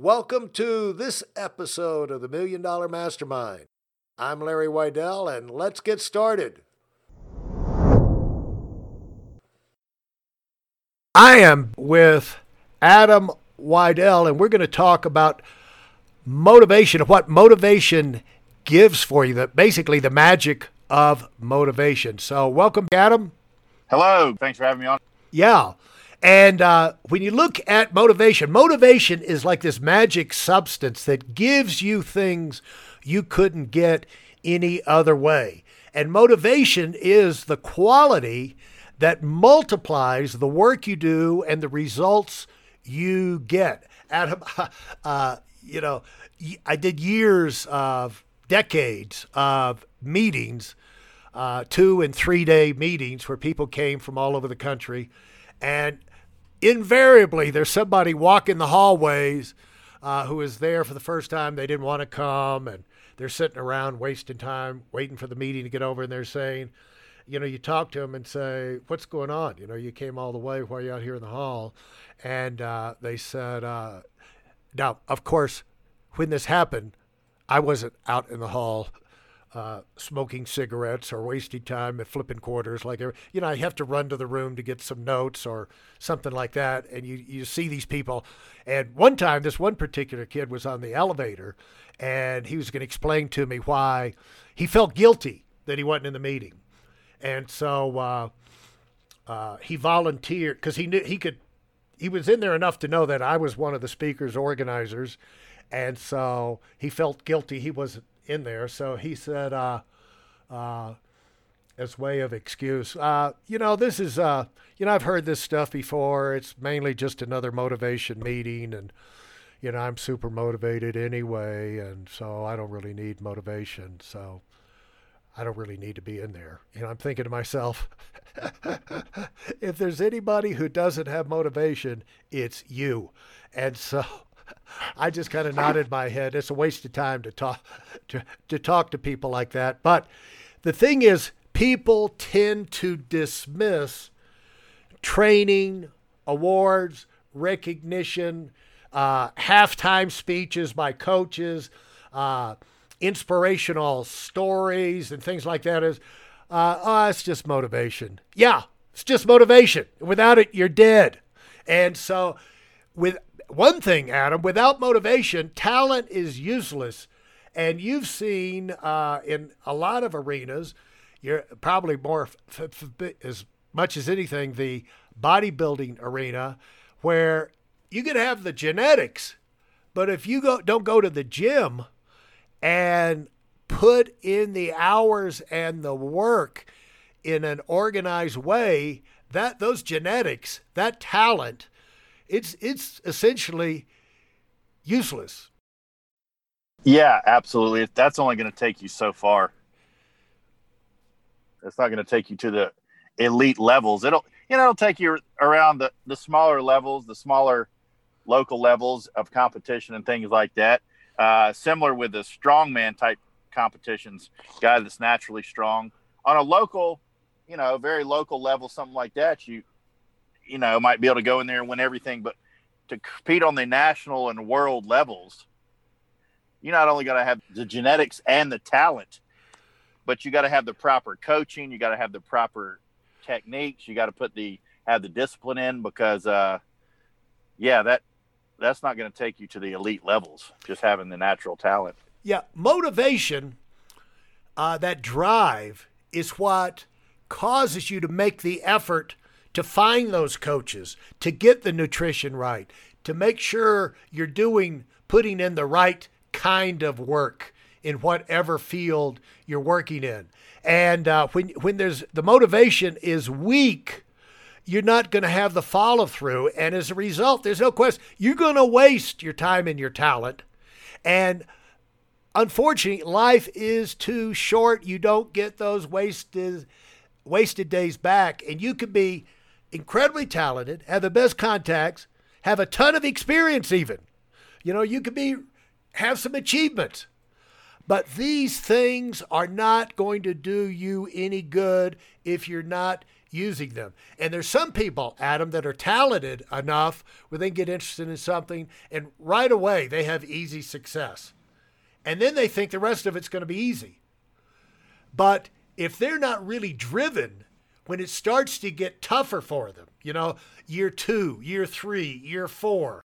Welcome to this episode of the Million Dollar Mastermind. I'm Larry Weidel, and let's get started. I am with Adam Weidel, and we're going to talk about motivation, and what motivation gives for you, that basically the magic of motivation. So, welcome, Adam. Hello. Thanks for having me on. Yeah. And uh, when you look at motivation, motivation is like this magic substance that gives you things you couldn't get any other way. And motivation is the quality that multiplies the work you do and the results you get. Adam, uh, you know, I did years of decades of meetings, uh, two and three day meetings where people came from all over the country. And invariably there's somebody walking the hallways uh, who is there for the first time. They didn't want to come, and they're sitting around wasting time, waiting for the meeting to get over, and they're saying, you know, you talk to them and say, "What's going on?" You know, you came all the way. Why are you out here in the hall? And uh, they said, uh, "Now, of course, when this happened, I wasn't out in the hall." Uh, smoking cigarettes or wasting time at flipping quarters. Like, you know, I have to run to the room to get some notes or something like that. And you, you see these people. And one time, this one particular kid was on the elevator and he was going to explain to me why he felt guilty that he wasn't in the meeting. And so uh, uh, he volunteered because he knew he could, he was in there enough to know that I was one of the speakers organizers. And so he felt guilty. He was in there. So he said, uh, uh, as way of excuse, uh, you know, this is, uh, you know, I've heard this stuff before. It's mainly just another motivation meeting, and you know, I'm super motivated anyway, and so I don't really need motivation. So I don't really need to be in there. You know, I'm thinking to myself, if there's anybody who doesn't have motivation, it's you. And so I just kind of nodded my head. It's a waste of time to talk to, to talk to people like that. But the thing is, people tend to dismiss training, awards, recognition, uh, halftime speeches by coaches, uh, inspirational stories, and things like that. Is uh, oh, it's just motivation. Yeah, it's just motivation. Without it, you're dead. And so, with one thing, Adam, without motivation, talent is useless. And you've seen uh, in a lot of arenas, you're probably more f- f- as much as anything the bodybuilding arena, where you can have the genetics, but if you go don't go to the gym and put in the hours and the work in an organized way, that those genetics, that talent it's it's essentially useless. Yeah, absolutely. That's only going to take you so far. It's not going to take you to the elite levels. It'll you know it'll take you around the the smaller levels, the smaller local levels of competition and things like that. Uh, similar with the strongman type competitions, guy that's naturally strong on a local, you know, very local level, something like that. You you know, might be able to go in there and win everything, but to compete on the national and world levels, you not only got to have the genetics and the talent, but you got to have the proper coaching. You got to have the proper techniques. You got to put the have the discipline in because, uh, yeah, that that's not going to take you to the elite levels. Just having the natural talent. Yeah, motivation, uh, that drive is what causes you to make the effort to find those coaches, to get the nutrition right, to make sure you're doing, putting in the right kind of work in whatever field you're working in. And uh, when, when there's the motivation is weak, you're not going to have the follow through. And as a result, there's no question, you're going to waste your time and your talent. And unfortunately, life is too short. You don't get those wasted wasted days back. And you could be incredibly talented, have the best contacts, have a ton of experience even. You know, you could be have some achievements. But these things are not going to do you any good if you're not using them. And there's some people, Adam, that are talented enough where they get interested in something and right away they have easy success. And then they think the rest of it's going to be easy. But if they're not really driven, when it starts to get tougher for them, you know, year two, year three, year four,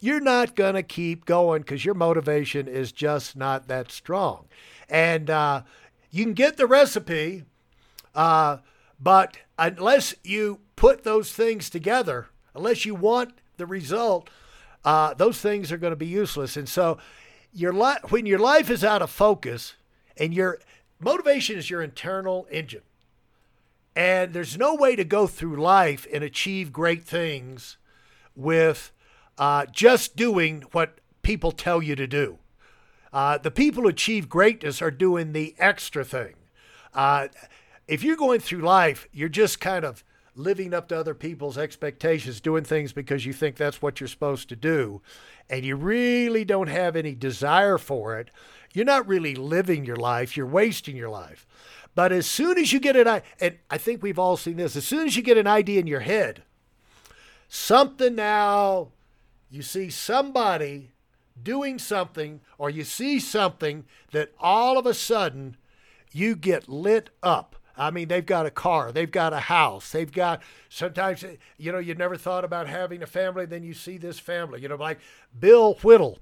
you're not going to keep going because your motivation is just not that strong. And uh, you can get the recipe, uh, but unless you put those things together, unless you want the result, uh, those things are going to be useless. And so, your li- when your life is out of focus, and your motivation is your internal engine, and there's no way to go through life and achieve great things with uh, just doing what people tell you to do. Uh, the people who achieve greatness are doing the extra thing. Uh, if you're going through life, you're just kind of living up to other people's expectations, doing things because you think that's what you're supposed to do, and you really don't have any desire for it, you're not really living your life, you're wasting your life. But as soon as you get an idea, and I think we've all seen this, as soon as you get an idea in your head, something now, you see somebody doing something, or you see something that all of a sudden you get lit up. I mean, they've got a car, they've got a house, they've got sometimes, you know, you never thought about having a family, then you see this family, you know, like Bill Whittle.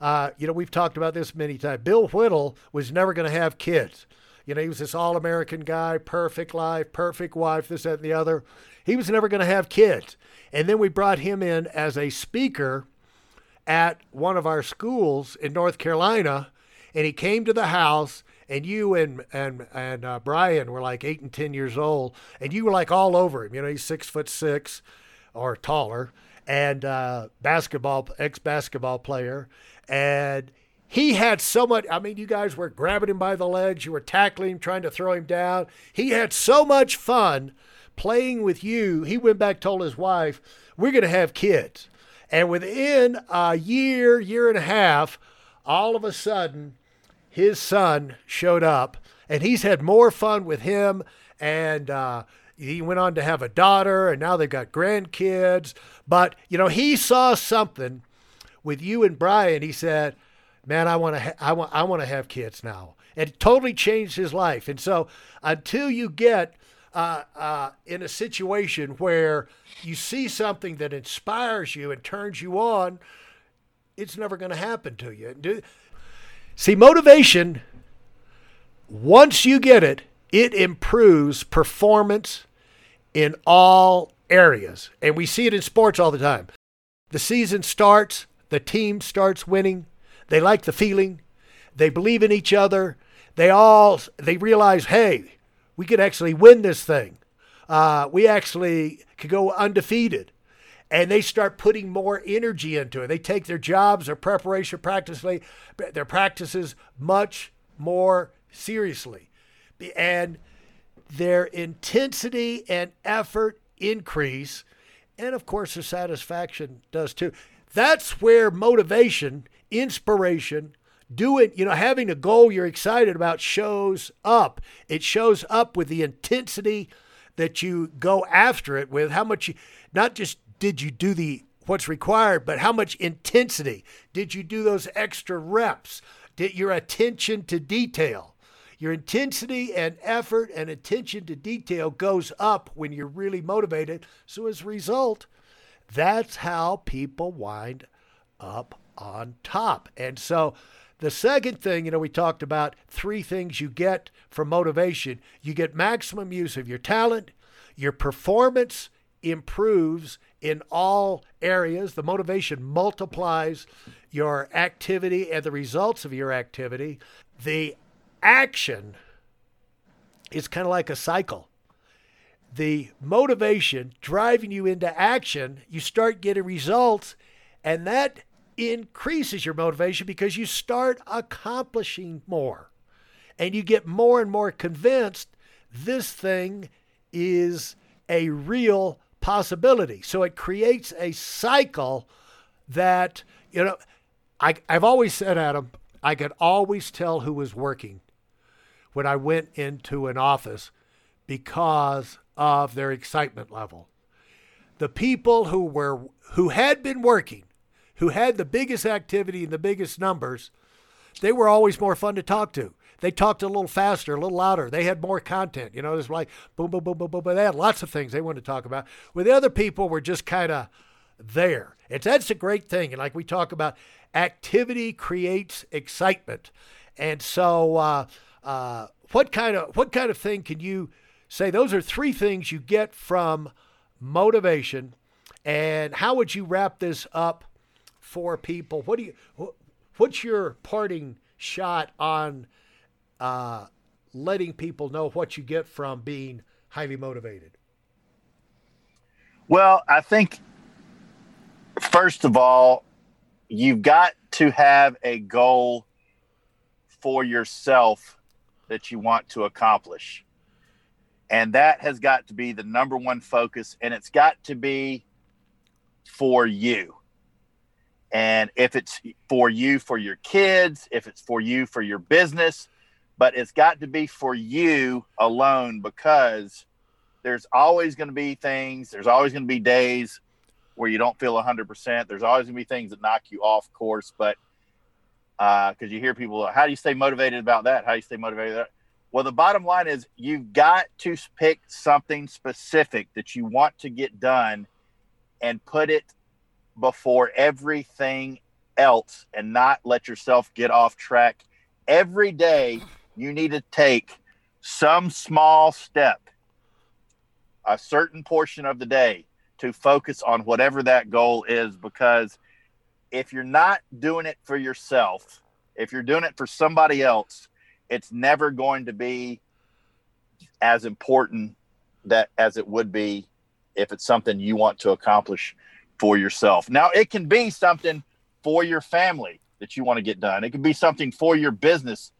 Uh, you know, we've talked about this many times. Bill Whittle was never going to have kids. You know, he was this all American guy, perfect life, perfect wife, this, that, and the other. He was never going to have kids. And then we brought him in as a speaker at one of our schools in North Carolina, and he came to the house and you and and and uh, Brian were like eight and ten years old, and you were like all over him. You know, he's six foot six or taller, and uh, basketball ex basketball player, and he had so much. I mean, you guys were grabbing him by the legs, you were tackling him, trying to throw him down. He had so much fun playing with you. He went back, told his wife, "We're going to have kids." And within a year, year and a half, all of a sudden, his son showed up, and he's had more fun with him. And uh, he went on to have a daughter, and now they've got grandkids. But you know, he saw something with you and Brian. He said, "Man, I want to. Ha- I want. I want to have kids now." It totally changed his life. And so, until you get uh, uh, in a situation where you see something that inspires you and turns you on, it's never going to happen to you. See, motivation, once you get it, it improves performance in all areas. And we see it in sports all the time. The season starts, the team starts winning, they like the feeling, they believe in each other, they all they realize, hey, we could actually win this thing. Uh, we actually could go undefeated and they start putting more energy into it. They take their jobs, their preparation, practically, their practices much more seriously, and their intensity and effort increase, and of course their satisfaction does too. That's where motivation, inspiration, doing, you know, having a goal you're excited about shows up. It shows up with the intensity that you go after it with, how much you, not just did you do the what's required, but how much intensity did you do those extra reps? Did your attention to detail? Your intensity and effort and attention to detail goes up when you're really motivated. So as a result, that's how people wind up on top. And so the second thing, you know, we talked about three things you get from motivation. You get maximum use of your talent, your performance improves in all areas. The motivation multiplies your activity and the results of your activity. The action is kind of like a cycle. The motivation driving you into action, you start getting results, and that increases your motivation because you start accomplishing more. And you get more and more convinced this thing is a real possibility. So it creates a cycle that, you know, I, I've always said, Adam, I could always tell who was working when I went into an office because of their excitement level. The people who were who had been working, who had the biggest activity and the biggest numbers, they were always more fun to talk to. They talked a little faster, a little louder. They had more content. You know, it was like boom, boom, boom, boom, boom. They had lots of things they wanted to talk about. Where the other people were just kind of there. It's that's a great thing. And like we talk about, activity creates excitement. And so, uh, uh, what kind of what kind of thing can you say? Those are three things you get from motivation. And how would you wrap this up for people? What do you? What's your parting shot on uh, letting people know what you get from being highly motivated? Well, I think first of all, you've got to have a goal for yourself that you want to accomplish. And that has got to be the number one focus, and it's got to be for you. And if it's for you, for your kids, if it's for you, for your business, but it's got to be for you alone because there's always going to be things, there's always going to be days where you don't feel 100%. There's always going to be things that knock you off course, but because uh, you hear people, how do you stay motivated about that? How do you stay motivated? Well, the bottom line is you've got to pick something specific that you want to get done and put it before everything else and not let yourself get off track. Every day, you need to take some small step, a certain portion of the day to focus on whatever that goal is. Because if you're not doing it for yourself, if you're doing it for somebody else, it's never going to be as important that as it would be if it's something you want to accomplish for yourself. Now, it can be something for your family that you want to get done. It can be something for your business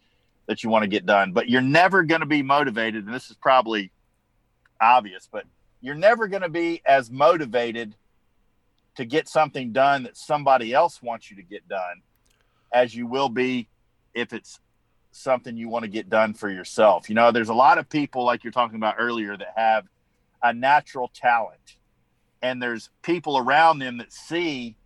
that you want to get done, but you're never going to be motivated. And this is probably obvious, but you're never going to be as motivated to get something done that somebody else wants you to get done as you will be if it's something you want to get done for yourself. You know, there's a lot of people like you're talking about earlier that have a natural talent and there's people around them that see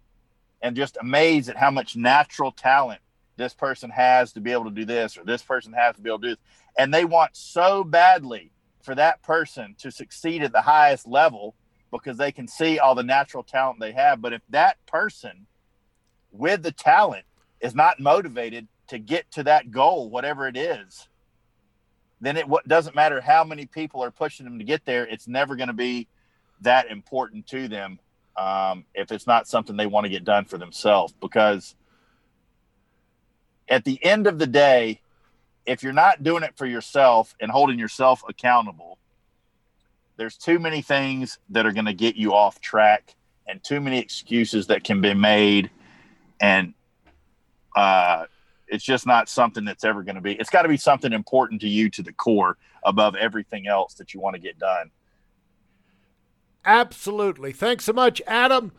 and just amazed at how much natural talent this person has to be able to do this or this person has to be able to do this. And they want so badly for that person to succeed at the highest level because they can see all the natural talent they have. But if that person with the talent is not motivated to get to that goal whatever it is then it doesn't matter how many people are pushing them to get there it's never going to be that important to them um, if it's not something they want to get done for themselves. Because at the end of the day, if you're not doing it for yourself and holding yourself accountable, there's too many things that are going to get you off track and too many excuses that can be made. And uh, it's just not something that's ever going to be. It's got to be something important to you to the core above everything else that you want to get done. Absolutely. Thanks so much, Adam.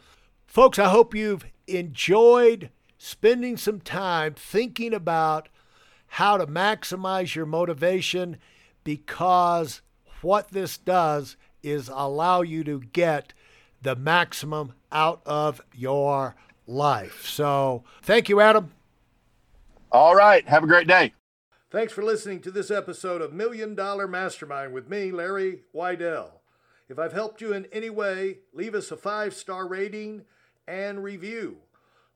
Folks, I hope you've enjoyed spending some time thinking about how to maximize your motivation because what this does is allow you to get the maximum out of your life. So, thank you, Adam. All right. Have a great day. Thanks for listening to this episode of Million Dollar Mastermind with me, Larry Weidel. If I've helped you in any way, leave us a five star rating and review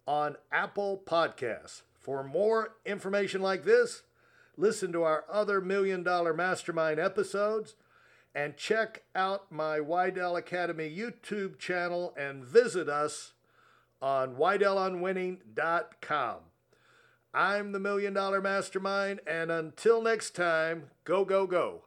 on Apple Podcasts. For more information like this, listen to our other Million Dollar Mastermind episodes and check out my Weidel Academy YouTube channel and visit us on WeidelOnWinning.com. I'm the Million Dollar Mastermind, and until next time, go, go, go.